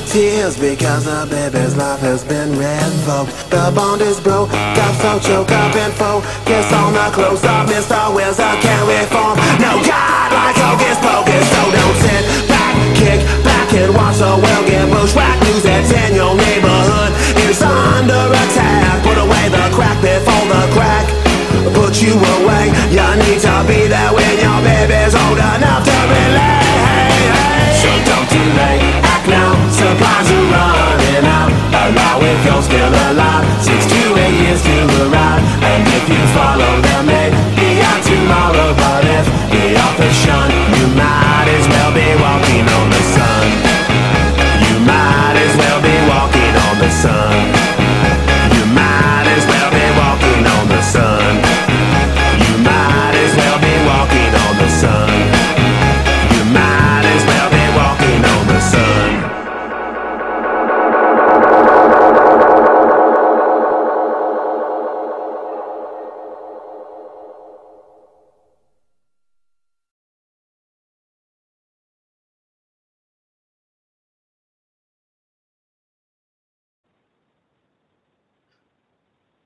tears because the baby's life has been revoked. The bond is broke, got so choked up and focus on the close up.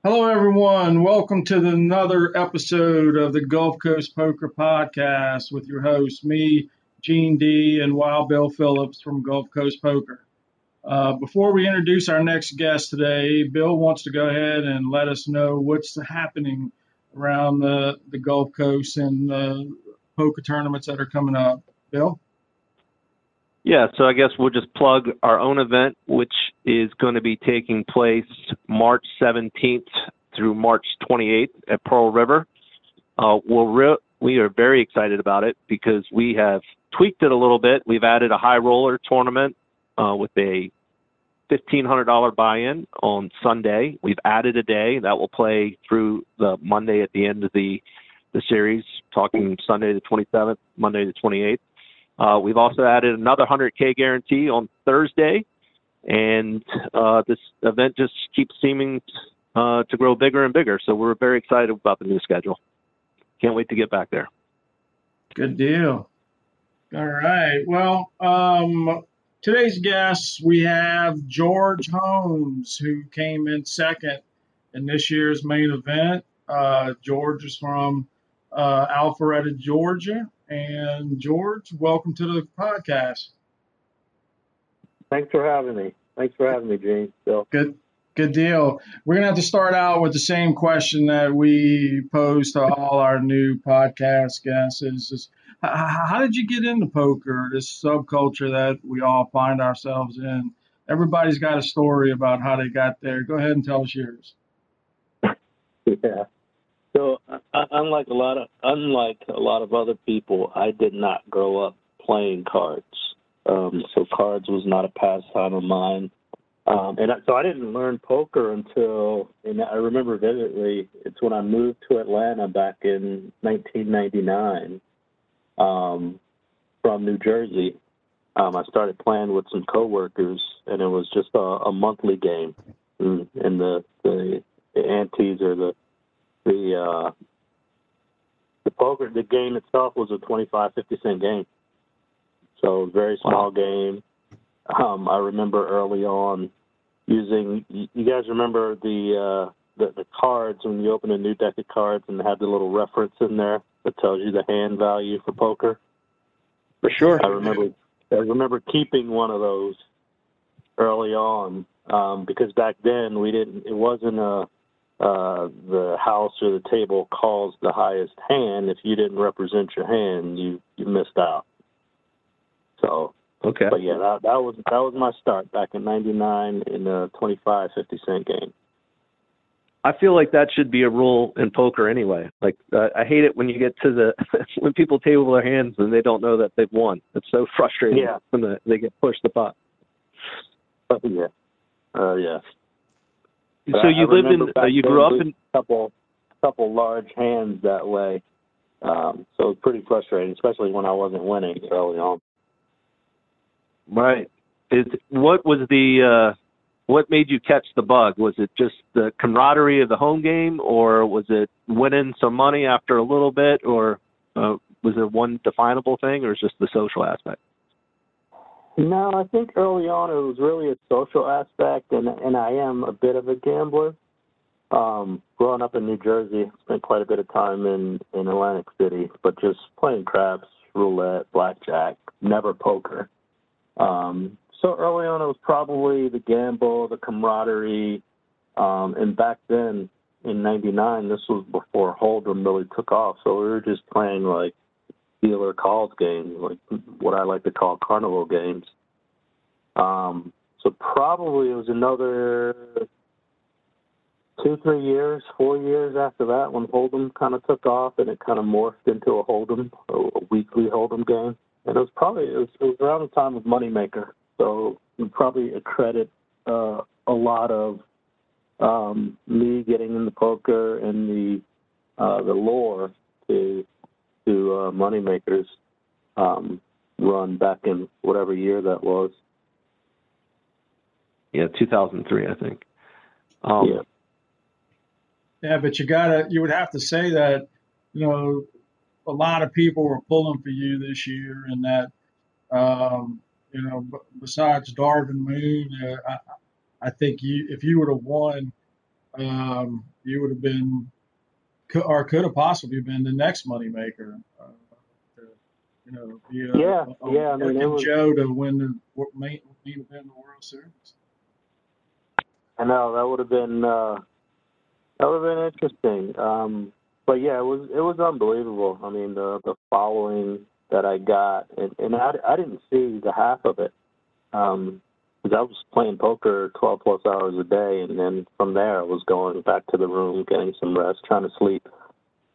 Hello, everyone. Welcome to another episode of the Gulf Coast Poker Podcast with your hosts, me, Gene D, and Wild Bill Phillips from Gulf Coast Poker. Uh, before we introduce our next guest today, Bill wants to go ahead and let us know what's happening around the, the Gulf Coast and the poker tournaments that are coming up. Bill? Yeah, so I guess we'll just plug our own event, which is going to be taking place March 17th through March 28th at Pearl River. Uh, we'll re- we are very excited about it because we have tweaked it a little bit. We've added a high roller tournament uh, with a $1,500 buy-in on Sunday. We've added a day that will play through the Monday at the end of the the series, talking Sunday the 27th, Monday the 28th. Uh, we've also added another 100K guarantee on Thursday, and uh, this event just keeps seeming uh, to grow bigger and bigger. So we're very excited about the new schedule. Can't wait to get back there. Good deal. All right. Well, um, today's guests, we have George Holmes, who came in second in this year's main event. Uh, George is from uh, Alpharetta, Georgia. And George, welcome to the podcast. Thanks for having me. Thanks for having me, Gene. So, Good, good deal. We're gonna have to start out with the same question that we pose to all our new podcast guests: is, is h- how did you get into poker? This subculture that we all find ourselves in. Everybody's got a story about how they got there. Go ahead and tell us yours. Yeah. So uh, unlike a lot of unlike a lot of other people, I did not grow up playing cards. Um, so cards was not a pastime of mine. Um, and I, so I didn't learn poker until, and I remember vividly, it's when I moved to Atlanta back in 1999 um, from New Jersey. Um, I started playing with some coworkers, and it was just a, a monthly game. And, and the, the the antes or the the uh, the poker the game itself was a 25 50 cent game. So very small game. Um, i remember early on using you guys remember the uh, the, the cards when you open a new deck of cards and have the little reference in there that tells you the hand value for poker? For sure. i remember i remember keeping one of those early on um, because back then we didn't it wasn't a uh, the house or the table calls the highest hand. If you didn't represent your hand, you you missed out. So, Okay. but yeah, that that was that was my start back in '99 in a 25, 50 cent game. I feel like that should be a rule in poker anyway. Like uh, I hate it when you get to the when people table their hands and they don't know that they've won. It's so frustrating Yeah. when the, they get pushed the pot. But yeah, uh, yeah. But so you I lived in uh, you grew up in a couple couple large hands that way. Um, so it was pretty frustrating, especially when I wasn't winning early on. right. Is what was the uh what made you catch the bug? Was it just the camaraderie of the home game, or was it winning some money after a little bit, or uh, was there one definable thing, or is just the social aspect? No, I think early on it was really a social aspect, and and I am a bit of a gambler. Um, growing up in New Jersey, spent quite a bit of time in in Atlantic City, but just playing craps, roulette, blackjack, never poker. Um, so early on, it was probably the gamble, the camaraderie, um, and back then in '99, this was before Hold'em really took off. So we were just playing like dealer calls games, like what I like to call carnival games. Um, so probably it was another two, three years, four years after that when Hold'em kind of took off and it kind of morphed into a Hold'em, a, a weekly Hold'em game. And it was probably it was, it was around the time of Moneymaker, so we probably accredit uh, a lot of um, me getting into poker and the uh, the lore to to uh, Moneymakers um, run back in whatever year that was. Yeah, 2003, I think. Um, Yeah. Yeah, but you gotta, you would have to say that, you know, a lot of people were pulling for you this year, and that, um, you know, b- besides Darvin Moon, uh, I, I think you, if you would have won, um, you would have been, or could have possibly been the next moneymaker. Uh, to, you know, a, Yeah, a, yeah, I mean, it was- Joe to win the main, main event the World Series. I know that would have been uh, that would have been interesting. Um, but yeah, it was it was unbelievable. I mean, the the following that I got, and, and I, I didn't see the half of it. Um, 'cause I was playing poker 12 plus hours a day, and then from there I was going back to the room, getting some rest, trying to sleep.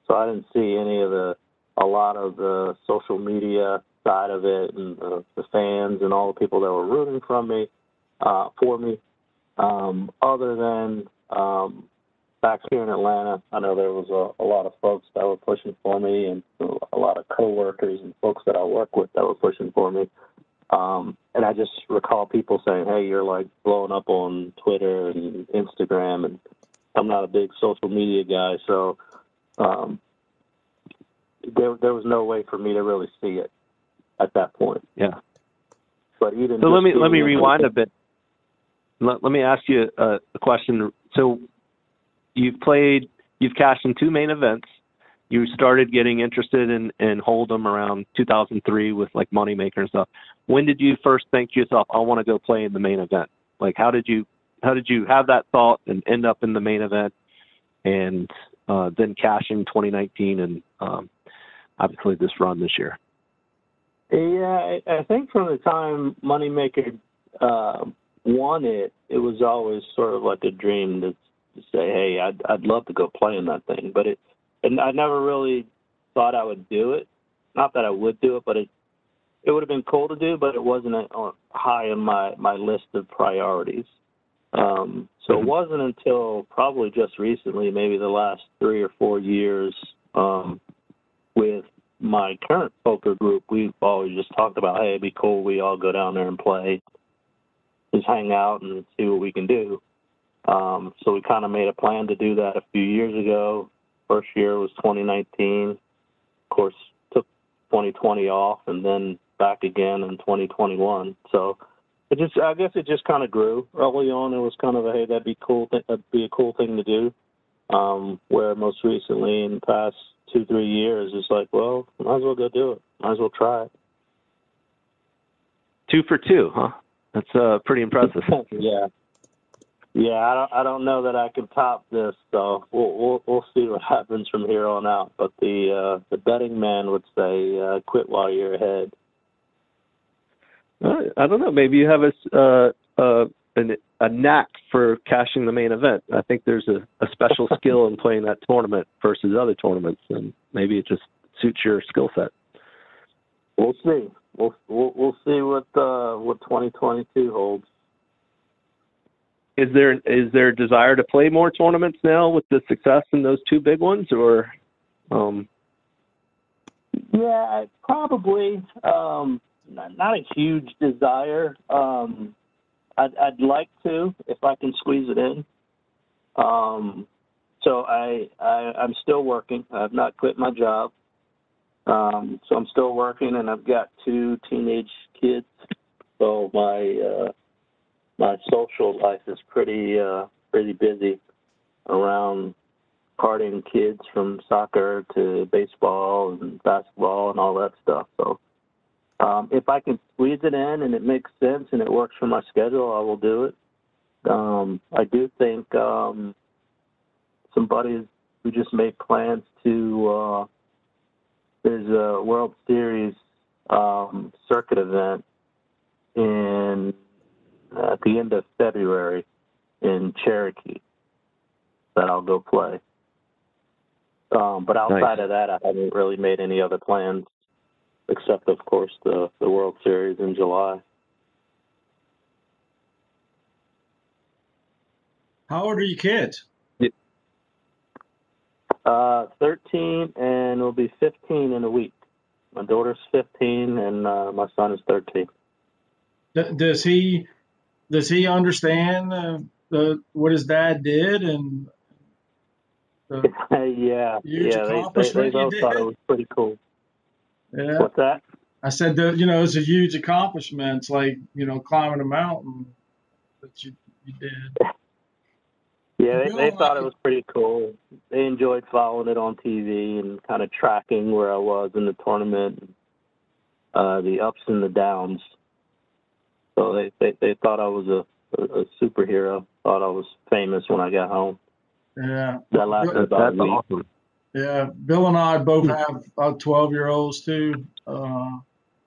So I didn't see any of the a lot of the social media side of it, and the, the fans and all the people that were rooting from me uh, for me. Um, other than um, back here in Atlanta, I know there was a, a lot of folks that were pushing for me, and a lot of coworkers and folks that I work with that were pushing for me. Um, and I just recall people saying, "Hey, you're like blowing up on Twitter and Instagram," and I'm not a big social media guy, so um, there there was no way for me to really see it at that point. Yeah. But even So let me let me rewind a bit. Let, let me ask you a, a question. So you've played, you've cashed in two main events. You started getting interested in in Hold'em around 2003 with like Moneymaker and stuff. When did you first think to yourself, I want to go play in the main event? Like how did you how did you have that thought and end up in the main event, and uh, then cashing 2019 and um, obviously this run this year? Yeah, I, think from the time Moneymaker uh, won it, it was always sort of like a dream to to say, hey, I'd I'd love to go play in that thing, but it and I never really thought I would do it. Not that I would do it, but it it would have been cool to do, but it wasn't uh, high on my my list of priorities. Um, so it Mhm. wasn't until probably just recently, maybe the last three or four years, um, with my current poker group, we've always just talked about, hey, it'd be cool. We all go down there and play, just hang out and see what we can do. Um, so we kind of made a plan to do that a few years ago. First year was 2019. Of course, took 2020 off and then back again in 2021. So it just, I guess it just kind of grew. Early on, it was kind of a, hey, that'd be cool. Th- that'd be a cool thing to do. Um, where most recently in the past two, three years, it's like, well, might as well go do it. Might as well try it. Two for two, huh? That's uh, pretty impressive. yeah. Yeah, I don't I don't know that I can top this, so we'll we'll we'll see what happens from here on out. But the uh the betting man would say uh quit while you're ahead. I don't know. Maybe you have a uh, uh, an, a knack for cashing the main event. I think there's a, a special skill in playing that tournament versus other tournaments, and maybe it just suits your skill set. We'll see. We'll we'll we'll see what uh what twenty twenty two holds. Is there is there a desire to play more tournaments now with the success in those two big ones, or um, Yeah, probably. Um, not, not a huge desire. Um, I'd, I'd like to if I can squeeze it in. Um, so I, I I'm still working. I've not quit my job. Um, so I'm still working, and I've got two teenage kids. So my uh, my social life is pretty uh, pretty busy around parting kids from soccer to baseball and basketball and all that stuff. So um, if I can squeeze it in and it makes sense and it works for my schedule, I will do it. Um, I do think um, some buddies who just made plans to uh, there's a World Series um, circuit event in at the end of February in Cherokee that I'll go play. Um, but outside Nice. of that, I haven't really made any other plans, except of course the the World Series in July. How old are your kids? Uh, 13 and will be 15 in a week. My daughter's 15 and uh, my son is 13. Does he does he understand uh, the what his dad did and the, yeah, Huge yeah, they, they, they both thought it was pretty cool. yeah? What's that? I said that you know it's a huge accomplishment. It's like you know climbing a mountain that you you did. Yeah, they, they thought it was pretty cool. They enjoyed following it on TV and kind of tracking where I was in the tournament, uh, the ups and the downs. So they, they, they thought I was a, a, a superhero. Thought I was famous when I got home. Yeah, That lasted about that's a week. awesome. yeah. Bill and I both have uh, twelve year olds too. Uh,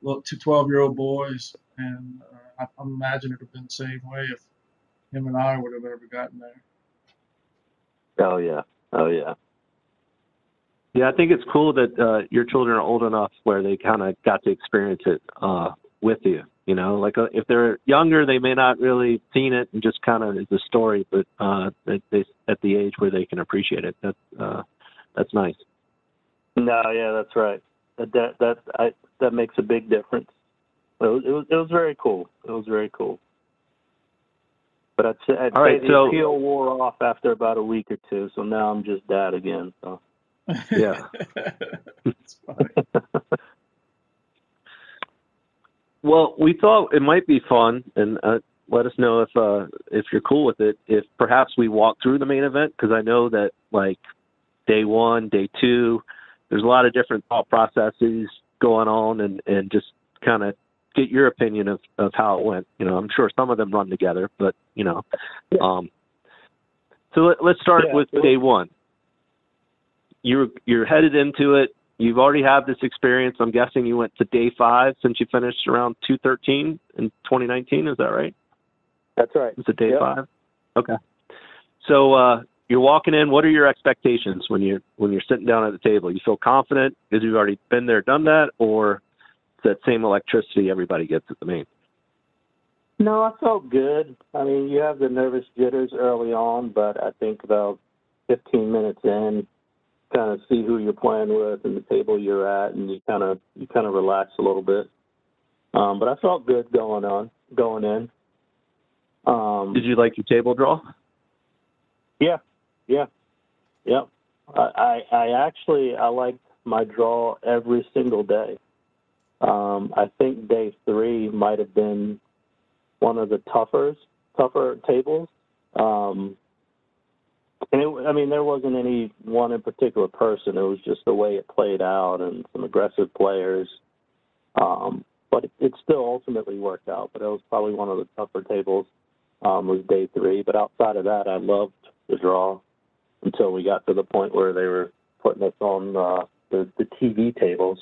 look, two 12 year old boys, and uh, I, I imagine it'd have been the same way if him and I would have ever gotten there. Oh yeah, oh yeah. Yeah, I think it's cool that uh, your children are old enough where they kind of got to experience it uh, with you. You know, like uh, if they're younger, they may not really seen it and just kind of is a story, but uh, they, they at the age where they can appreciate it. That's uh, that's nice. No, yeah, that's right. That that that I, that makes a big difference. It was, it was it was very cool. It was very cool. But I'd say, I'd All right, say the so- appeal wore off after about a week or two. So now I'm just dad again. So Yeah. That's funny. Well, we thought it might be fun, and uh, let us know if uh, if you're cool with it. If perhaps we walk through the main event, because I know that like day one, day two, there's a lot of different thought processes going on, and and just kind of get your opinion of of how it went. You know, I'm sure some of them run together, but you know, um. So let, let's start Yeah, with day one. You're you're headed into it you've already had this experience. I'm guessing you went to day five since you finished around 213 in 2019. Is that right? that's right. Is it day Yep. five? Okay. So uh, you're walking in. What are your expectations when you're when you're sitting down at the table? You feel confident because you've already been there, done that, or that same electricity everybody gets at the main? No, I felt good. I mean, you have the nervous jitters early on, but I think about 15 minutes in, kind of see who you're playing with and the table you're at, and you kind of you kind of relax a little bit. Um, but I felt good going on, going in. Um, Did you like your table draw? Yeah, yeah, yeah. I, I, I actually I liked my draw every single day. Um, I think day three might have been one of the tougher tougher tables. Um, and it, I mean, there wasn't any one in particular person. It was just the way it played out and some aggressive players. Um, but it, it still ultimately worked out. But it was probably one of the tougher tables. Um, was day three. But outside of that, I loved the draw until we got to the point where they were putting us on uh, the the TV tables.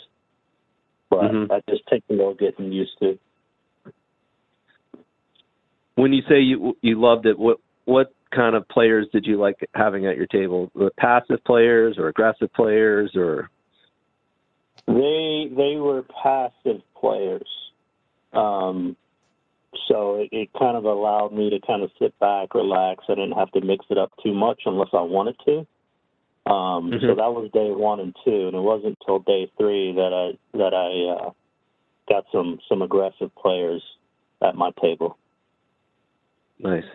But Mhm. that just takes a little getting used to. When you say you you loved it, what what kind of players did you like having at your table? The passive players or aggressive players or They they were passive players, um, so it, it kind of allowed me to kind of sit back, relax. I didn't have to mix it up too much unless I wanted to. Um, So Mhm. that was day one and two, and it wasn't until day three that I that I uh, got some some aggressive players at my table. nice?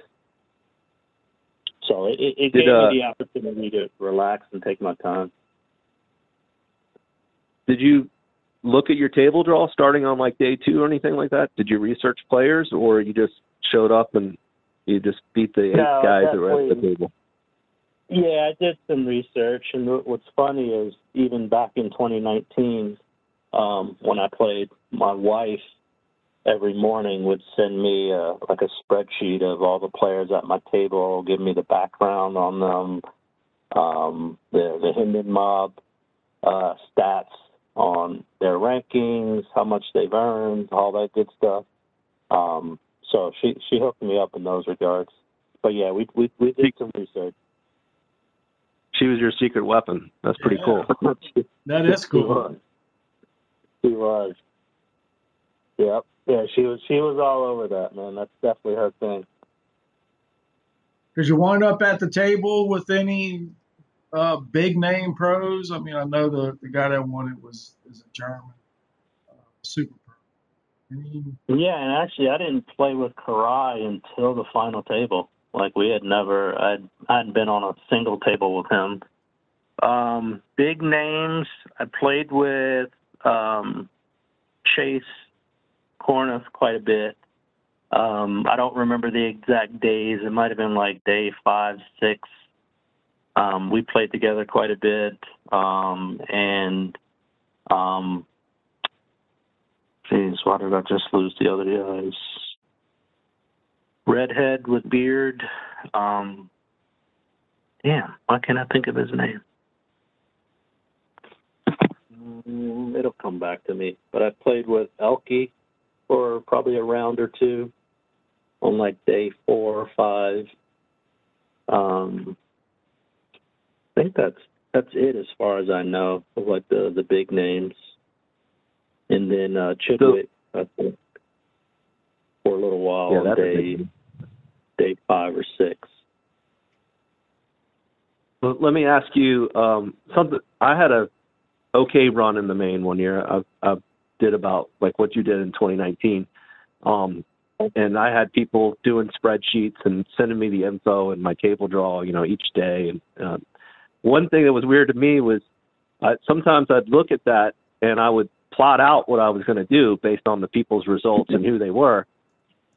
So it, it, it Did, gave uh, me the opportunity to relax and take my time. Did you look at your table draw starting on like day two or anything like that? Did you research players or you just showed up and you just beat the eight No, guys that were at the table? Yeah, I did some research, and what's funny is even back in 2019, um, when I played, my wife every morning would send me uh, like a spreadsheet of all the players at my table, give me the background on them, um, the the Hendon Mob uh, stats on their rankings, how much they've earned, all that good stuff. Um, so she she hooked me up in those regards. But yeah, we we we did some research. She was your secret weapon. That's pretty Yeah. cool. That is She cool. was. She was. Yep. Yeah, she was. She was all over that, man. That's definitely her thing. Did you wind up at the table with any uh, big name pros? I mean, I know the, the guy that won it was is a German uh, super pro. Any, Yeah, and actually, I didn't play with Koray until the final table. Like we had never. I'd I hadn't been on a single table with him. Um, big names. I played with um, Chance Kornuth quite a bit. Um, I don't remember the exact days. It might have been like day five, six. Um, we played together quite a bit, um, and um, Jeez, why did I just lose the other guys? Redhead with beard. Um, damn, why can't I think of his name? Mm, it'll come back to me. But I played with ElkY for probably a round or two on like day four or five. Um, I think that's that's it as far as I know of like the the big names and then uh, Chidwick, I think, for a little while Yeah, on day day five or six. Well, let me ask you um, something. I had a okay run in the main one year. I, I did about like what you did in 2019, um, and I had people doing spreadsheets and sending me the info and my table draw, you know, each day. And um, one thing that was weird to me was uh, sometimes I'd look at that and I would plot out what I was going to do based on the people's results and who they were.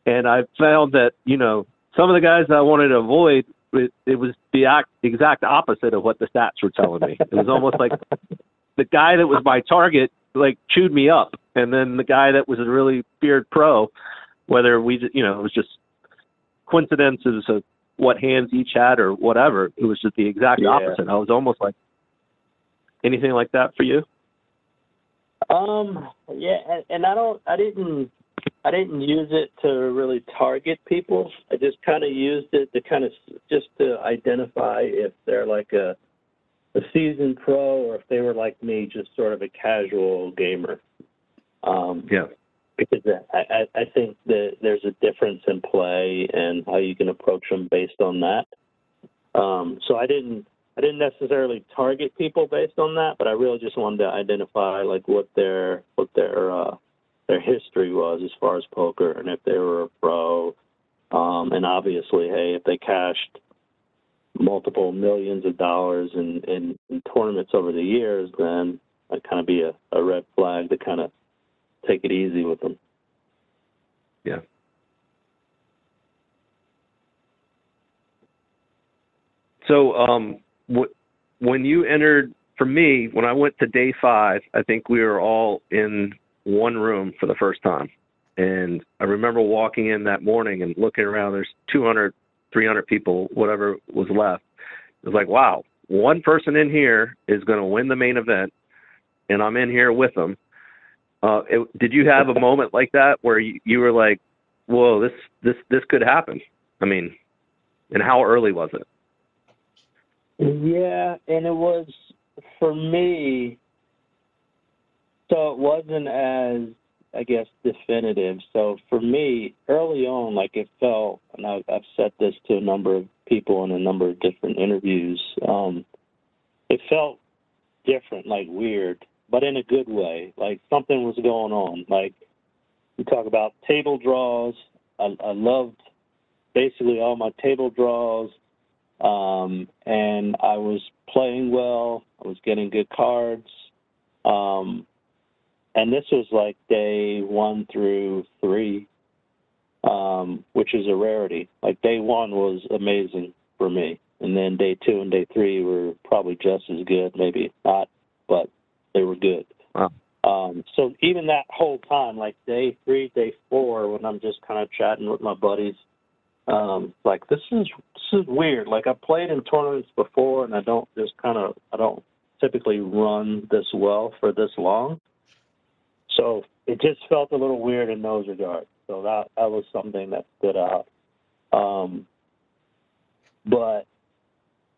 And I found that you know some of the guys I wanted to avoid it, it was the act, exact opposite of what the stats were telling me. It was almost like the guy that was my target like chewed me up, and then the guy that was a really feared pro, whether we you know it was just coincidences of what hands each had or whatever. It was just the exact Yeah. opposite. I was almost like anything like that for you. Um, yeah, and, and I don't, I didn't, I didn't use it to really target people. I just kind of used it to kind of just to identify if they're like a a seasoned pro or if they were like me, just sort of a casual gamer. Um, Yeah. because I, I, I think that there's a difference in play and how you can approach them based on that. Um, so I didn't I didn't necessarily target people based on that, but I really just wanted to identify like what their what their uh, their history was as far as poker and if they were a pro. Um, and obviously, hey, if they cashed multiple millions of dollars in, in, in tournaments over the years, then that kind of be a, a red flag to kind of take it easy with them. Yeah. So, um, wh- when you entered, for me, when I went to day five, I think we were all in one room for the first time. And I remember walking in that morning and looking around, there's 200, 300 people, whatever was left. It was like, wow, one person in here is going to win the main event, and I'm in here with them. Uh, it, did you have a moment like that where you, you were like, whoa, this, this, this could happen? I mean, and how early was it? Yeah, and it was for me. So it wasn't as I guess definitive. So for me, early on, like it felt, and I've, said this to a number of people in a number of different interviews. Um, it felt different, like weird, but in a good way. Like something was going on. Like we talk about table draws. I, I loved basically all my table draws um, and I was playing well. I was getting good cards, um, and this was like day one through three, um, which is a rarity. Like day one was amazing for me, and then day two and day three were probably just as good, maybe not, but they were good. Wow. Um, so even that whole time, like day three, day four, when I'm just kind of chatting with my buddies, um, like this is this is weird. Like I played in tournaments before, and I don't just kind of I don't typically run this well for this long. So it just felt a little weird in those regards. So that that was something that stood out. Um, but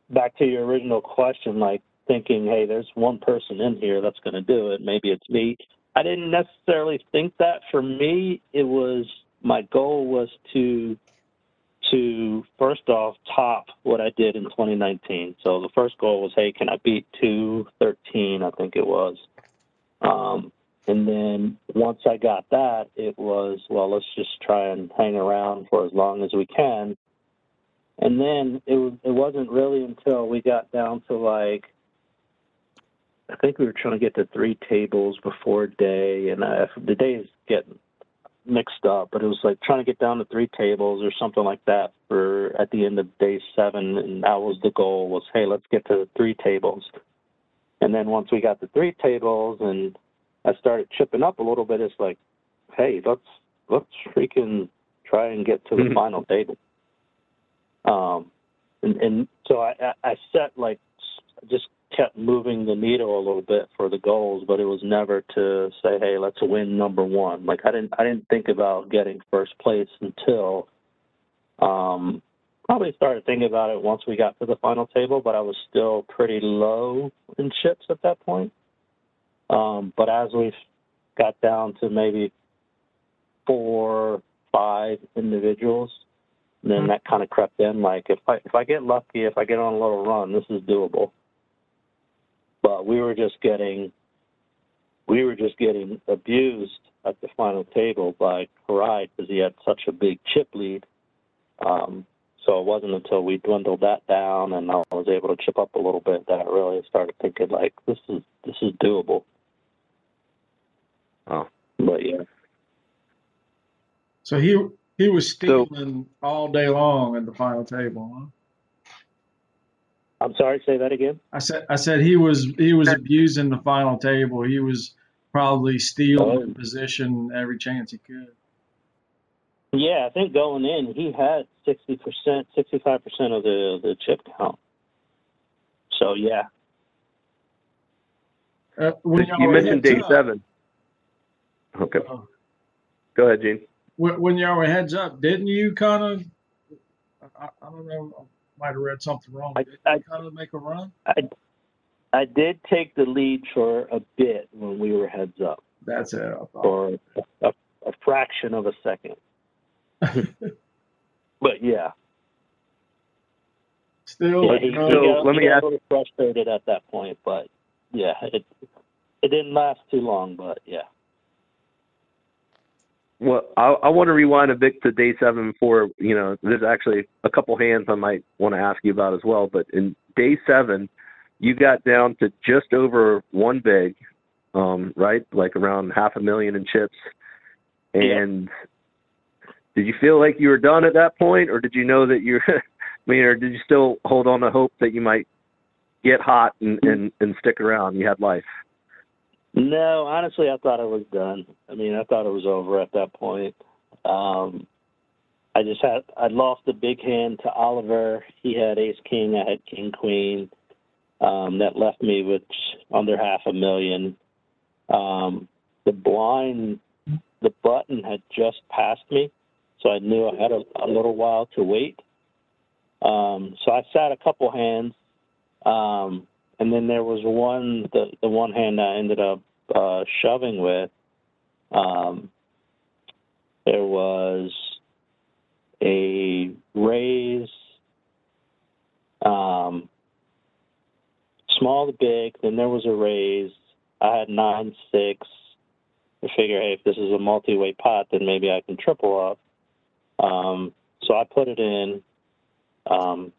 back to your original question, like thinking, hey, there's one person in here that's going to do it. Maybe it's me. I didn't necessarily think that. For me, it was my goal was to to first off top what I did in 2019. So the first goal was, hey, can I beat 213? I think it was. Um, and then once I got that, it was, well, let's just try and hang around for as long as we can. And then it was, it wasn't really until we got down to like, I think we were trying to get to three tables before day, and I, the days get mixed up, but it was like trying to get down to three tables or something like that for at the end of day seven, and that was the goal was, hey, let's get to three tables. And then once we got to three tables and I started chipping up a little bit, it's like, hey, let's let's freaking try and get to the Mhm. final table. Um, and, and so I, I set like just kept moving the needle a little bit for the goals, but it was never to say, hey, let's win number one. Like I didn't I didn't think about getting first place until um, probably started thinking about it once we got to the final table, but I was still pretty low in chips at that point. Um, but as we got down to maybe four, five individuals, then Mhm. that kind of crept in. Like if I if I get lucky, if I get on a little run, this is doable. But we were just getting we were just getting abused at the final table by Koray because he had such a big chip lead. Um, so it wasn't until we dwindled that down and I was able to chip up a little bit that I really started thinking like this is this is doable. Oh. But yeah. So he he was So- stealing all day long at the final table. Huh? I'm sorry, say that again. I said I said he was he was abusing the final table. He was probably stealing Oh. the position every chance he could. Yeah, I think going in he had sixty percent, sixty five percent of the the chip count. So yeah. Uh, when y'all you were mentioned day up- seven. Okay. Oh. Go ahead, Gene. when, when y'all were heads up, didn't you kind of? I, I don't know. I might have read something wrong. I- Did I- kind of make a run? I I did take the lead for a bit when we were heads up That's it. I for a, a fraction of a second. but yeah, Still, yeah he, you he got, let me got ask- a little frustrated at that point. But yeah, it it didn't last too long. But yeah. Well, I, I want to rewind a bit to day seven for, you know, there's actually a couple hands I might want to ask you about as well. But in day seven, you got down to just over one big, um, right? Like around half a million in chips. Yeah. And did you feel like you were done at that point, or did you know that you're, I mean, or did you still hold on to hope that you might get hot and, and, and stick around? You had life. No, honestly, I thought it was done. I mean, I thought it was over at that point. Um, I just had I lost the big hand to Oliver. He had Ace King. I had King Queen. Um, that left me with under half a million. Um, the blind, the button had just passed me, so I knew I had a, a little while to wait. Um, so I sat a couple hands. Um, and then there was one the the one hand I ended up uh, shoving with. Um, there was a raise, um, small to big. Then there was a raise. I had nine six. I figure, hey, if this is a multi-way pot, then maybe I can triple up. Um, so I put it in. Um,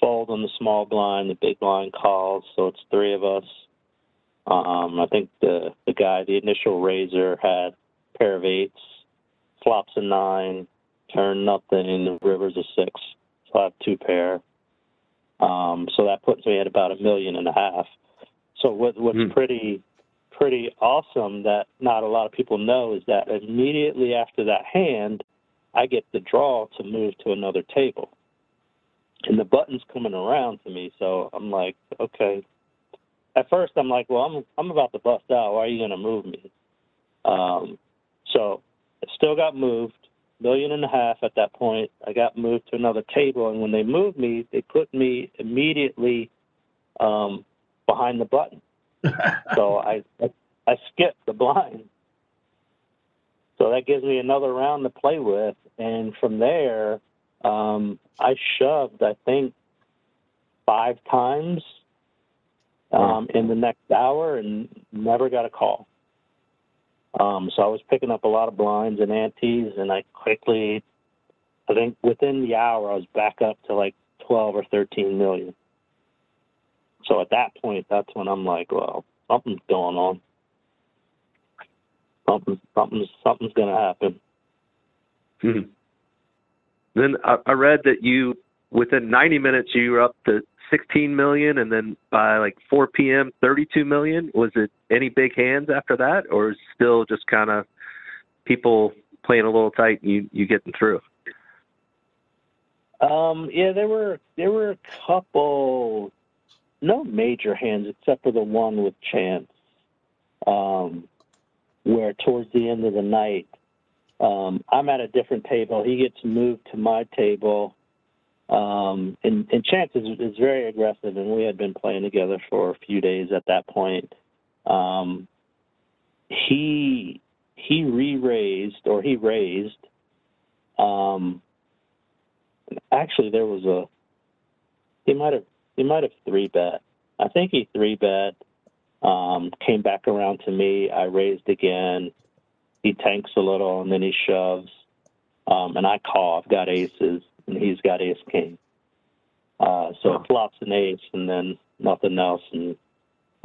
fold on the small blind, the big blind calls, so it's three of us. Um, I think the the guy, the initial raiser, had a pair of eights, flops a nine, turn nothing, the river's a six, so I have two pair. Um, so that puts me at about a million and a half. So what, what's Hmm. pretty pretty awesome that not a lot of people know is that immediately after that hand, I get the draw to move to another table and the button's coming around to me. So I'm like, okay. At first, I'm like, well, I'm I'm about to bust out. Why are you gonna move me? Um, so it still got moved, million and a half at that point. I got moved to another table, and when they moved me, they put me immediately um, behind the button. So I I skipped the blind. So that gives me another round to play with, and from there, um, I shoved, I think, five times um, in the next hour and never got a call. Um, so I was picking up a lot of blinds and antes, and I quickly, I think within the hour, I was back up to like 12 or 13 million. So at that point, that's when I'm like, well, something's going on. Something, something's, something's going to happen. Mhm. Then I, I read that you, within 90 minutes, you were up to 16 million, and then by like 4 p.m., 32 million. Was it any big hands after that, or is still just kind of people playing a little tight, and you you getting through? Um, yeah, there were there were a couple, no major hands except for the one with Chance, um, where towards the end of the night, um, I'm at a different table. He gets moved to my table, um, and, and Chance is, is very aggressive, and we had been playing together for a few days at that point. Um, he he re-raised or he raised. Um, actually there was a he might have he might have three bet. I think he three bet. Um, came back around to me. I raised again. He tanks a little and then he shoves. Um, and I call. I've got aces and he's got ace king. Uh, so it flops an ace and then nothing else and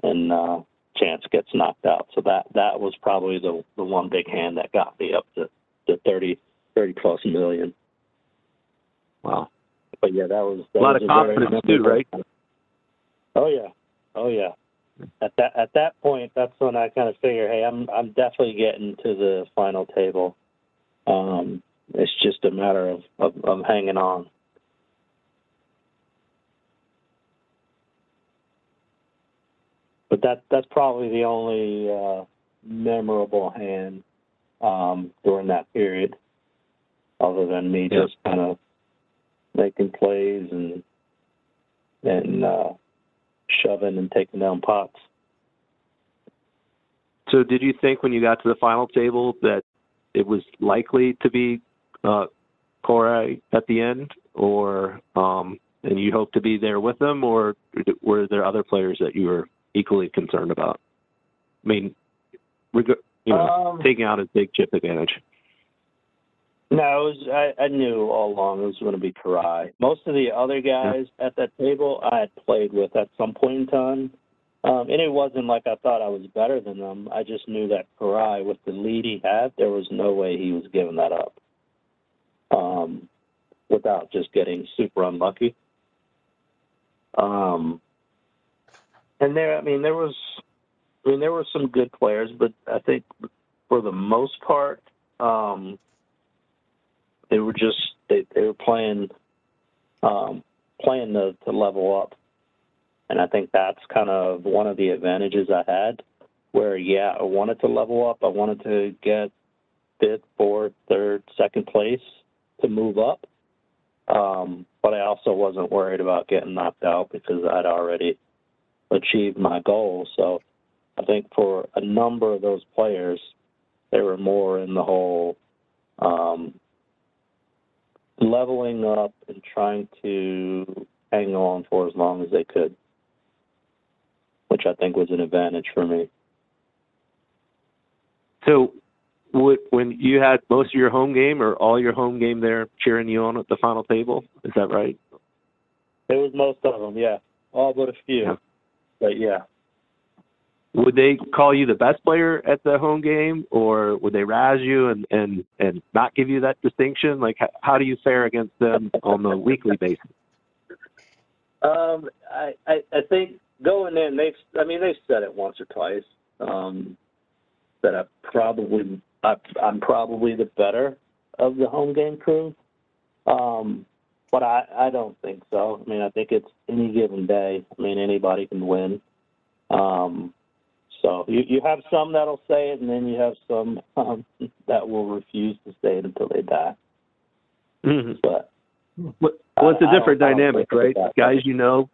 and uh, chance gets knocked out. So that that was probably the the one big hand that got me up to the 30, 30 plus million. Wow. But yeah, that was that A lot was of very confidence too, right? Oh yeah, oh yeah. At that at that point, that's when I kind of figure, hey, I'm I'm definitely getting to the final table. Um, it's just a matter of, of, of hanging on. But that that's probably the only uh, memorable hand um, during that period. other than me Yeah. just kind of making plays and and uh, shoving and taking down pots. So, did you think when you got to the final table that it was likely to be uh, Koray at the end, or um, and you hope to be there with them, or were there other players that you were equally concerned about? I mean, reg- you know, Um, taking out a big chip advantage. No, it was, I, I knew all along it was going to be Koray. Most of the other guys at that table I had played with at some point in time. Um, and it wasn't like I thought I was better than them. I just knew that Koray, with the lead he had, there was no way he was giving that up um, without just getting super unlucky. Um, and there, I mean, there was, I mean, there were some good players, but I think for the most part, um, they were just they, they were playing um, playing to, to level up, and I think that's kind of one of the advantages I had. Where yeah, I wanted to level up. I wanted to get fifth, fourth, third, second place to move up. Um, but I also wasn't worried about getting knocked out because I'd already achieved my goal. So I think for a number of those players, they were more in the whole um, leveling up and trying to hang on for as long as they could, which I think was an advantage for me. So, would, when you had most of your home game or all your home game there cheering you on at the final table, is that right? It was most of them, yeah, all but a few, Yeah. but yeah. Would they call you the best player at the home game, or would they razz you and and and not give you that distinction? Like, how, how do you fare against them on the weekly basis? Um, I, I, I think going in, they've, I mean, they've said it once or twice, um, that I probably, I, I'm probably the better of the home game crew. Um, but I, I don't think so. I mean, I think it's any given day. I mean, anybody can win. Um, so you, you have some that'll say it, and then you have some um, that will refuse to say it until they die. Mm-hmm. But Well, well, it's a different don't- I don't dynamic, right? Guys you know,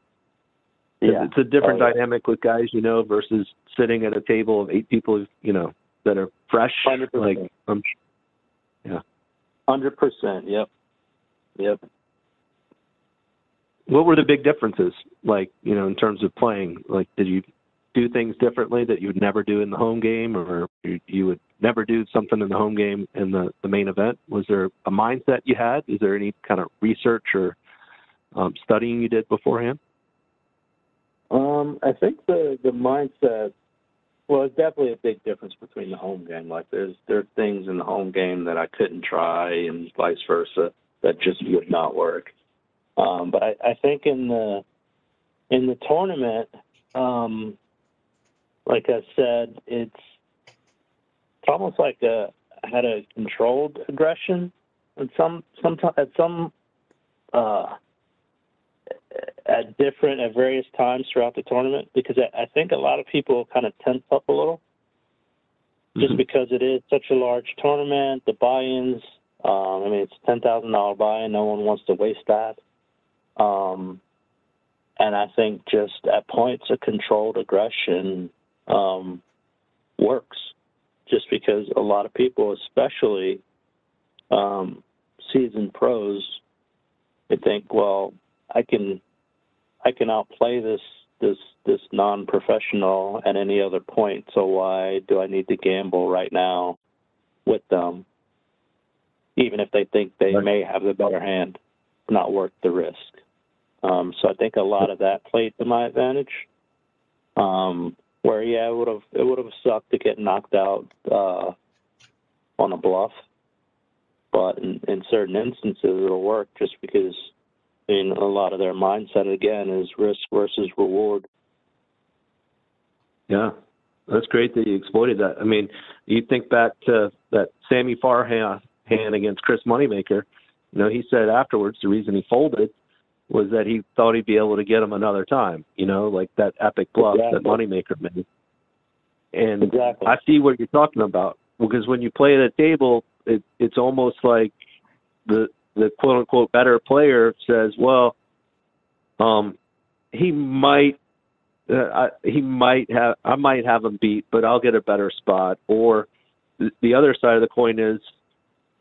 yeah, it's a different Oh, yeah. dynamic with guys you know versus sitting at a table of eight people, you know, that are fresh. 100%. Like, um, hundred percent. Yep, yep. what were the big differences? Like, you know, in terms of playing, like, did you do things differently that you would never do in the home game, or you, you would never do something in the home game in the the main event? Was there a mindset you had? Is there any kind of research or um, studying you did beforehand? Um, I think the the mindset. Well, it's definitely a big difference between the home game. Like there's there are things in the home game that I couldn't try, and vice versa that just would not work. Um, but I, I think in the in the tournament, um, like I said, it's it's almost like a had a controlled aggression at some some at some uh, at different at various times throughout the tournament because I, I think a lot of people kind of tense up a little just Mhm. because it is such a large tournament. The buy-ins, um, I mean, it's ten thousand dollar buy-in. No one wants to waste that. Um, and I think just at points a controlled aggression um, works, just because a lot of people, especially um, seasoned pros, they think, well, I can, I can outplay this this this non-professional at any other point. So why do I need to gamble right now with them, even if they think they may have the better hand? Not worth the risk. Um, so I think a lot of that played to my advantage. Um, where yeah, it would have it would have sucked to get knocked out uh, on a bluff, but in, in certain instances it'll work just because I mean, a lot of their mindset again is risk versus reward. Yeah, that's great that you exploited that. I mean, you think back to that Sammy Farha hand against Chris Moneymaker. You know, he said afterwards the reason he folded was that he thought he'd be able to get him another time. You know, like that epic bluff that Moneymaker made. And Exactly. I see what you're talking about because when you play at a table, it, it's almost like the the quote unquote better player says, well, um, he might uh, I, he might have I might have him beat, but I'll get a better spot. Or th- the other side of the coin is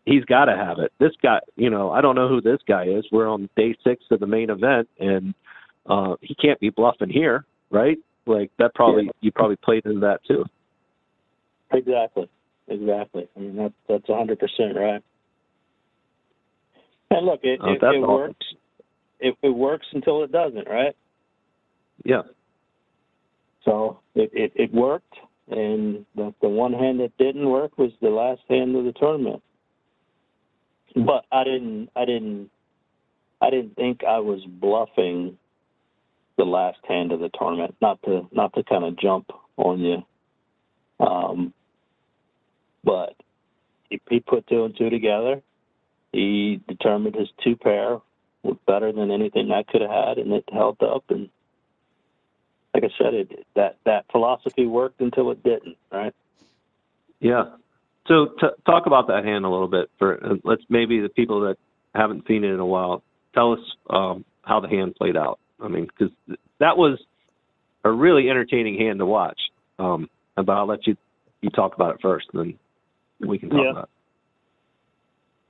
he's got to have it. This guy, you know, I don't know who this guy is. We're on day six of the main event, and uh, he can't be bluffing here, right? Like that probably Yeah. you probably played into that too. Exactly. Exactly. I mean, that's that's a hundred percent right. And look, it Uh, it, it awesome. works. It, it works until it doesn't, right? Yeah, So it, it, it worked, and the, the one hand that didn't work was the last hand of the tournament. But I didn't, I didn't, I didn't think I was bluffing the last hand of the tournament. Not to, not to kind of jump on you, um, but he, he put two and two together. He determined his two pair was better than anything I could have had, and it held up and like I said, it that that philosophy worked until it didn't, right? yeah. So t- talk about that hand a little bit for uh, let's maybe the people that haven't seen it in a while. Tell us um, how the hand played out. I mean, because that was a really entertaining hand to watch. Um, but I'll let you you talk about it first, and then we can talk Yeah. about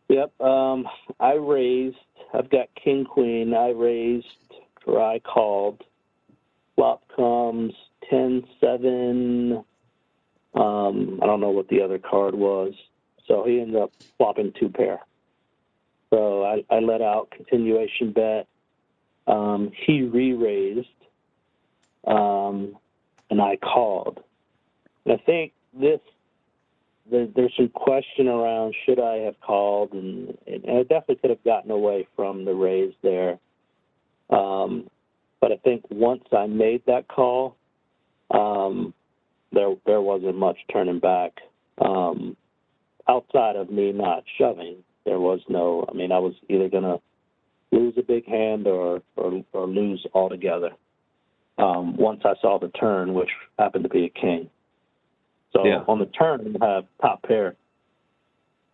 Yep. Um, I raised. I've got king queen. I raised or I called. Flop comes ten seven. Um, I don't know what the other card was. So he ended up flopping two pair. So I, I let out continuation bet. Um, he re-raised, um, and I called. And I think this there, there's some question around should I have called, and, and I definitely could have gotten away from the raise there. Um, but I think once I made that call, um, there there wasn't much turning back. Um, outside of me not shoving, there was no. I mean, I was either gonna lose a big hand or or, or lose altogether. Um, once I saw the turn, which happened to be a king. So Yeah. on the turn, I have top pair.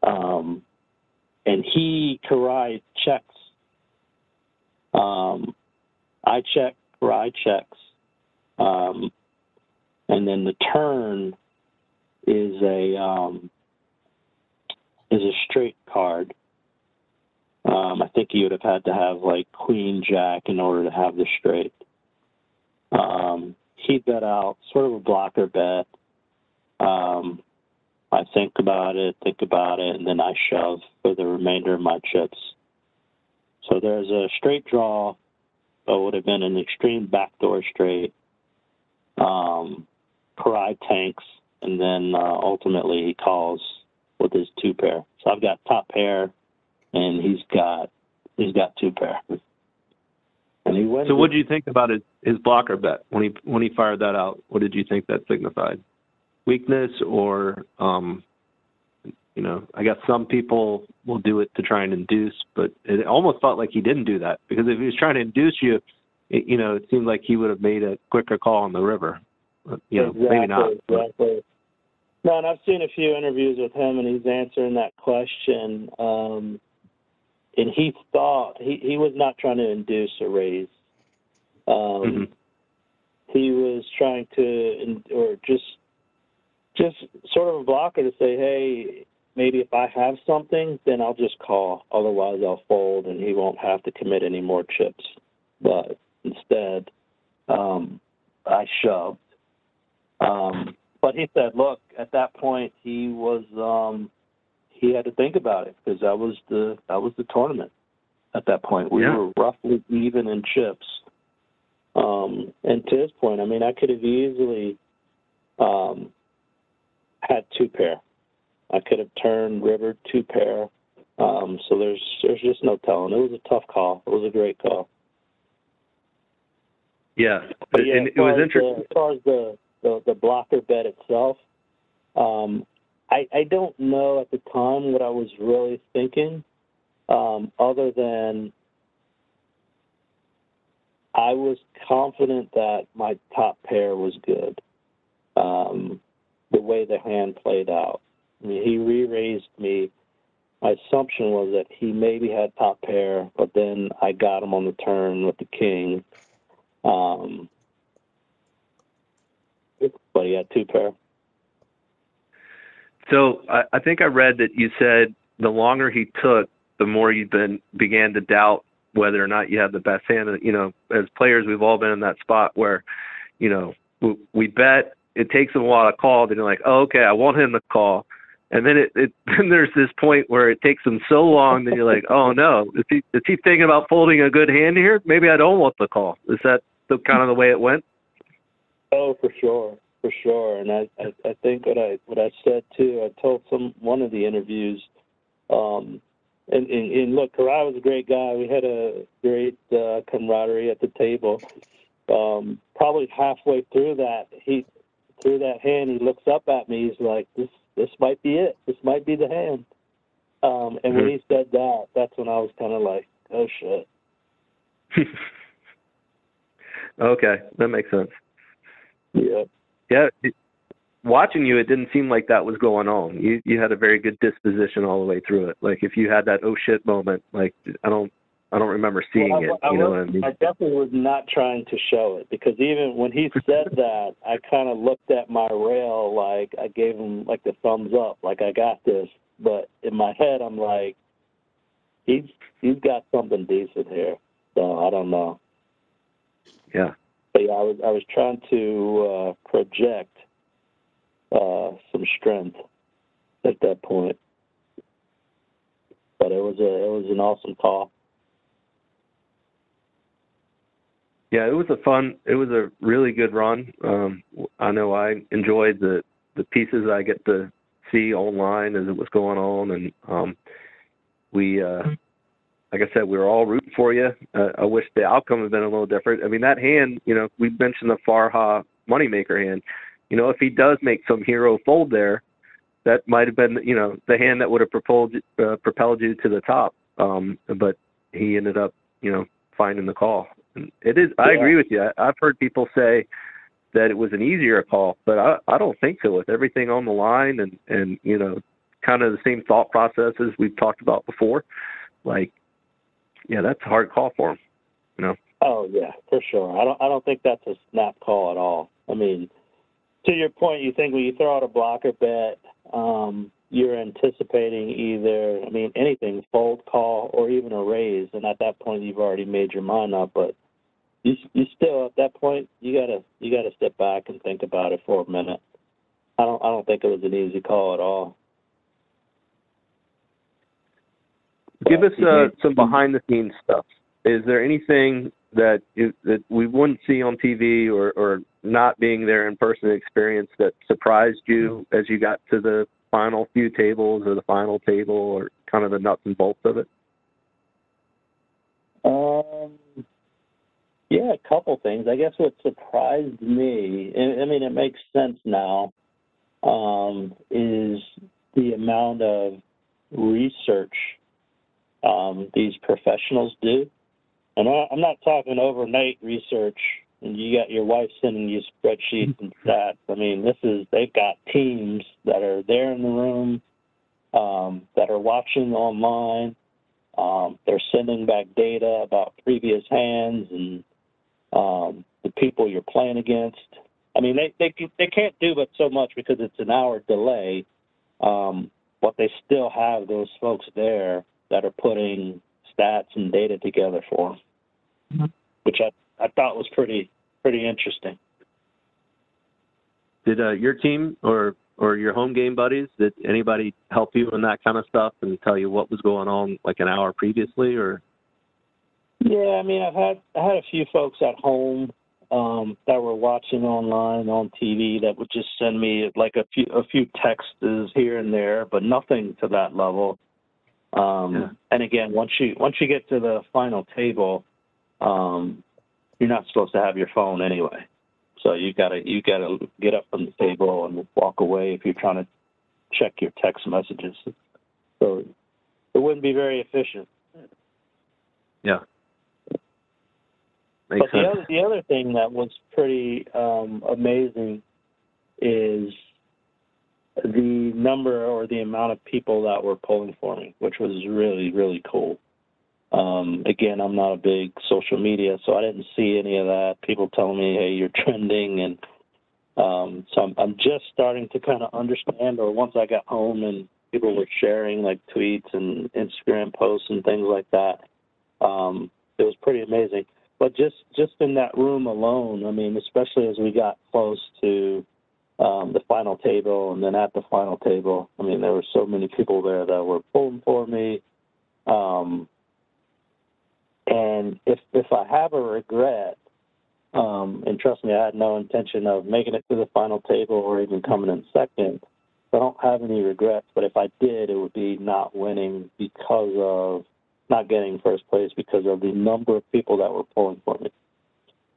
Um, and he, Koray checks. Um, I check, Koray checks. Um, and then the turn is a um, is a straight card. Um, I think he would have had to have like Queen Jack in order to have the straight. Um, he bet out sort of a blocker bet. Um, I think about it, think about it, and then I shove for the remainder of my chips. So there's a straight draw, but would have been an extreme backdoor straight. Um, Koray tanks, and then uh, ultimately he calls with his two pair. So I've got top pair, and he's got he's got two pair. And he wins. So, what did you think about his his blocker bet when he when he fired that out? What did you think that signified? Weakness, or um, you know, I guess some people will do it to try and induce, but it almost felt like he didn't do that because if he was trying to induce you, it, you know, it seemed like he would have made a quicker call on the river. Uh, You know, exactly, maybe not. Exactly. No, and I've seen a few interviews with him, and he's answering that question. Um, and he thought he, he was not trying to induce a raise. Um, Mhm. He was trying to, or just, just sort of a blocker to say, hey, maybe if I have something, then I'll just call. Otherwise, I'll fold, and he won't have to commit any more chips. But instead, um, I shoved. Um, but he said, look, at that point, he was um, he had to think about it because that was the that was the tournament. At that point, we Yeah. were roughly even in chips. Um, and to his point, I mean, I could have easily um, had two pair. I could have turned river two pair. Um, so there's there's just no telling. It was a tough call. It was a great call. Yeah, But yeah, and it was interesting. The, as far as the, the, the blocker bet itself, um, I, I don't know at the time what I was really thinking, um, other than I was confident that my top pair was good. Um, the way the hand played out, I mean, he re-raised me my assumption was that he maybe had top pair, but then I got him on the turn with the king. Um, but he had two pair. So I, I think I read that you said the longer he took, the more you been began to doubt whether or not you had the best hand. You know, as players, we've all been in that spot where, you know, we, we bet it takes him a while to call. Then you're like, oh, okay, I want him to call. And then it, it then there's this point where it takes him so long that you're like, oh no, is he is he thinking about folding a good hand here? Maybe I don't want the call. Is that the kind of the way it went? Oh, for sure, for sure. And I, I, I think what I what I said too. I told some one of the interviews. Um, and, and, and look, Koray was a great guy. We had a great uh, camaraderie at the table. Um, probably halfway through that, he through that hand, he looks up at me. He's like, "This this might be it. This might be the hand." Um, and when he said that, that's when I was kind of like, "Oh shit." okay, that makes sense. Yeah. Yeah. it- Watching you, it didn't seem like that was going on. You you had a very good disposition all the way through it. Like if you had that oh shit moment, like I don't I don't remember seeing Well, it. I, I You know was- what I mean? I definitely was not trying to show it because even when he said that, I kind of looked at my rail like I gave him like the thumbs up, like I got this. But in my head, I'm like, he's he's got something decent here. So I don't know. Yeah. But yeah, I was I was trying to uh, project uh, some strength at that point. But it was a it was an awesome call. Yeah, it was a fun. It was a really good run. Um, I know I enjoyed the the pieces I get to see online as it was going on, and um, we, uh, like I said, we were all rooting for you. Uh, I wish the outcome had been a little different. I mean, that hand, you know, we mentioned the Farha moneymaker hand. You know, if he does make some hero fold there, that might have been, you know, the hand that would have propelled uh, propelled you to the top. Um, but he ended up, you know, finding the call. It is. I Yeah. agree with you. I, I've heard people say that it was an easier call, but I, I don't think so. With everything on the line and and you know, kind of the same thought processes we've talked about before, like, yeah, that's a hard call for him. You know. Oh yeah, for sure. I don't I don't think that's a snap call at all. I mean, to your point, you think when you throw out a blocker bet, um, you're anticipating either I mean anything fold call or even a raise, and at that point you've already made your mind up. But you you still at that point you gotta you gotta step back and think about it for a minute. I don't I don't think it was an easy call at all. Give us uh, some behind the scenes stuff. Is there anything that you, that we wouldn't see on TV or, or not being there in person experience that surprised you as you got to the final few tables or the final table or kind of the nuts and bolts of it? Um, yeah, a couple things. I guess what surprised me, and I mean, it makes sense now, um, is the amount of research um, these professionals do. And I- I'm not talking overnight research, and you got your wife sending you spreadsheets and stats. I mean, this is they've got teams that are there in the room, um, that are watching online. Um, they're sending back data about previous hands and um, the people you're playing against. I mean, they they they can't do but so much because it's an hour delay, um, but they still have those folks there that are putting stats and data together for them, which I I thought was pretty pretty interesting. Did uh, your team or or your home game buddies did anybody help you in that kind of stuff and tell you what was going on like an hour previously or Yeah, I mean, I've had I had a few folks at home um, that were watching online on TV that would just send me like a few a few texts here and there, but nothing to that level. Um, Yeah. And again, once you once you get to the final table, um, you're not supposed to have your phone anyway. So you gotta you gotta get up from the table and walk away if you're trying to check your text messages. So it wouldn't be very efficient. yeah makes but the other the other thing that was pretty um, amazing is the number or the amount of people that were pulling for me, which was really really cool. Um, again, I'm not a big social media, so I didn't see any of that. People telling me, "Hey, you're trending," and um, so I'm, I'm just starting to kind of understand. Or once I got home and people were sharing like tweets and Instagram posts and things like that, um, it was pretty amazing. But just just in that room alone, I mean, especially as we got close to um, the final table and then at the final table, I mean, there were so many people there that were pulling for me. Um, and if if I have a regret, um, and trust me, I had no intention of making it to the final table or even coming in second. I don't have any regrets, but if I did, it would be not winning because of not getting first place because of the number of people that were pulling for me.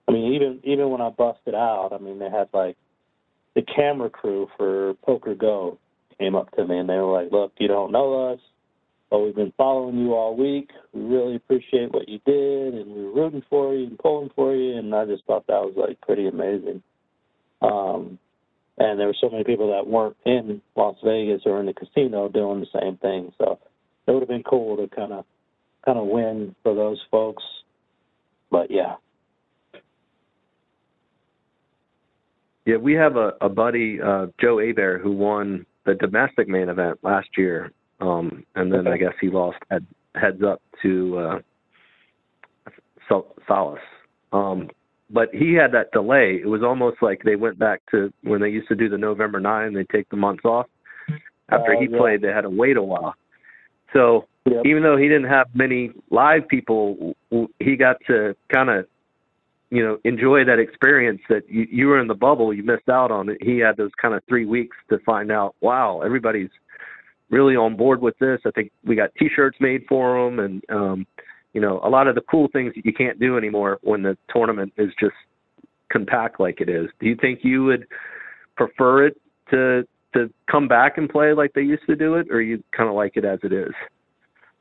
I mean, even even when I busted out, I mean, they had like the camera crew for PokerGO came up to me and they were like, "Look, you don't know us, but we've been following you all week. We really appreciate what you did, and we were rooting for you and pulling for you." And I just thought that was like pretty amazing. Um, and there were so many people that weren't in Las Vegas or in the casino doing the same thing. So it would have been cool to kind of kind of win for those folks. But yeah. Yeah, we have a, a buddy, uh, Joe Hebert, who won the domestic main event last year, um, and then I guess he lost head, heads up to uh, Salas. Um, but he had that delay. It was almost like they went back to when they used to do the November nine. They take the months off. After Uh, he yeah. played, they had to wait a while. So Yep. even though he didn't have many live people, he got to kind of, you know, enjoy that experience that you, you were in the bubble, you missed out on it. He had those kind of three weeks to find out, wow, everybody's really on board with this. I think we got T-shirts made for him, and um, you know, a lot of the cool things that you can't do anymore when the tournament is just compact like it is. Do you think you would prefer it to to come back and play like they used to do it, or you kind of like it as it is?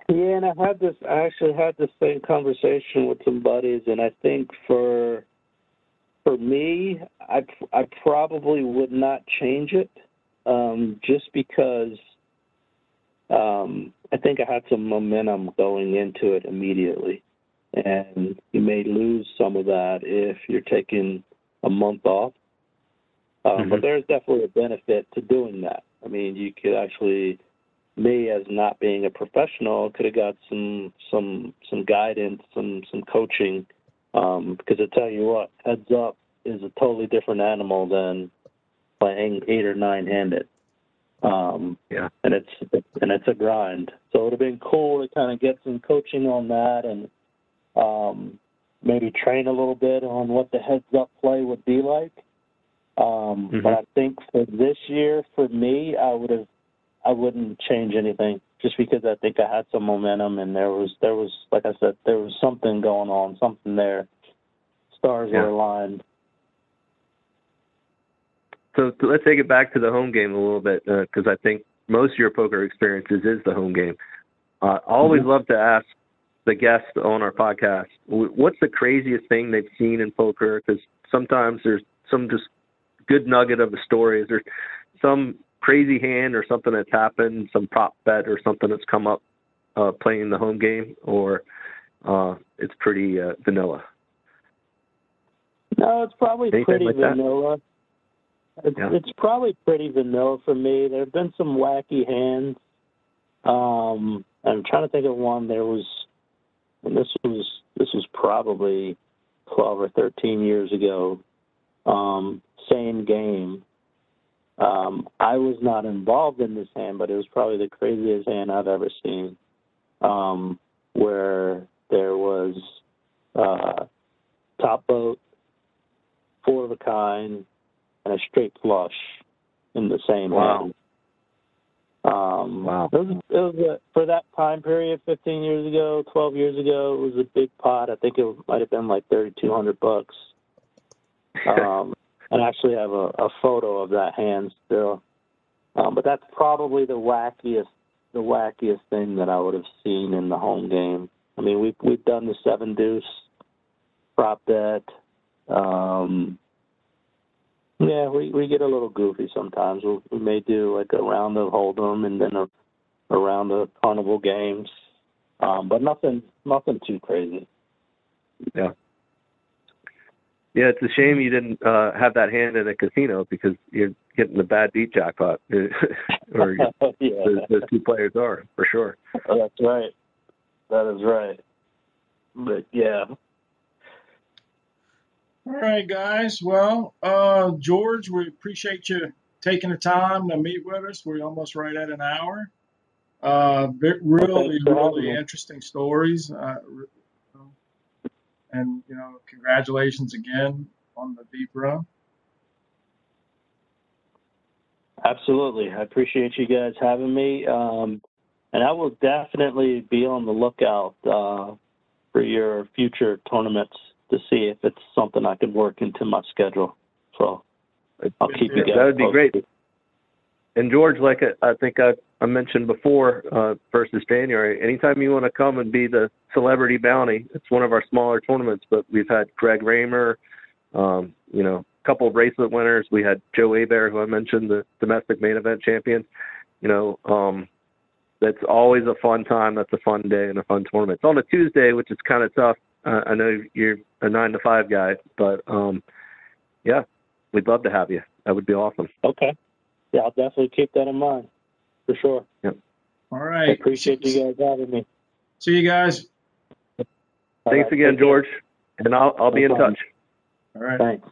Yeah, and I had this. I actually had the same conversation with some buddies, and I think for for me, I I probably would not change it, um, just because um, I think I had some momentum going into it immediately, and you may lose some of that if you're taking a month off. Um, But Mhm. there's definitely a benefit to doing that. I mean, you could actually me as not being a professional could have got some some some guidance, some some coaching. Um, because I tell you what, heads up is a totally different animal than playing eight or nine handed. Um, Yeah. and it's and it's a grind. So it would have been cool to kind of get some coaching on that and um, maybe train a little bit on what the heads up play would be like. Um, Mhm. But I think for this year, for me, I would have I wouldn't change anything just because I think I had some momentum and there was there was like I said there was something going on, something there. Stars Yeah. were aligned. So let's take it back to the home game a little bit because I think most of your poker experiences is the home game. Uh, I always Mhm. love to ask the guests on our podcast, what's the craziest thing they've seen in poker? Because sometimes there's some just good nugget of the stories. There's some crazy hand or something that's happened, some prop bet or something that's come up uh, playing the home game, or uh, it's pretty uh, vanilla. No, it's probably Anything pretty like vanilla. It's, Yeah. it's probably pretty vanilla for me. There have been some wacky hands. Um, I'm trying to think of one. There was, and this was this was probably 12 or 13 years ago. Um, same game. Um, I was not involved in this hand, but it was probably the craziest hand I've ever seen. Um, where there was uh, top boat, four of a kind, and a straight flush in the same Wow. hand. Um, Wow. It was, it was a, for that time period, 15 years ago, 12 years ago. It was a big pot. I think it might have been like 3,200 bucks. Um, and I actually have a, a photo of that hand still. Um, but that's probably the wackiest, the wackiest thing that I would have seen in the home game. I mean, we've we've done the seven deuce prop bet. Um, Yeah, we we get a little goofy sometimes. We, we may do like a round of hold'em and then a, a round of carnival games, um, but nothing nothing too crazy. Yeah. Yeah, it's a shame you didn't uh, have that hand in a casino because you're getting the bad beat jackpot, or yeah, those, those two players are for sure. that's right. That is right. But yeah, All right, guys. Well, uh, George, we appreciate you taking the time to meet with us. We're almost right at an hour. Uh, ve- really, Thanks for having really interesting stories. Uh, re- and, you know, congratulations again on the deep run. absolutely. I appreciate you guys having me, um, and I will definitely be on the lookout uh, for your future tournaments to see if it's something I can work into my schedule. So I'll keep you guys. That would be great. And George, like I, I think I, I mentioned before, uh, versus January, anytime you want to come and be the celebrity bounty, it's one of our smaller tournaments, but we've had Greg Raymer, um, you know, a couple of bracelet winners. We had Joe Hebert, who I mentioned, the domestic main event champion. You know, um, that's always a fun time. That's a fun day and a fun tournament. It's on a Tuesday, which is kind of tough. Uh, I know you're a nine to five guy, but um, yeah, we'd love to have you. That would be awesome. Okay. Yeah, I'll definitely keep that in mind for sure. All I appreciate you guys having me. See you guys. All Thanks right, again, take care. George, and I'll I'll be in problem. touch. All right. Thanks.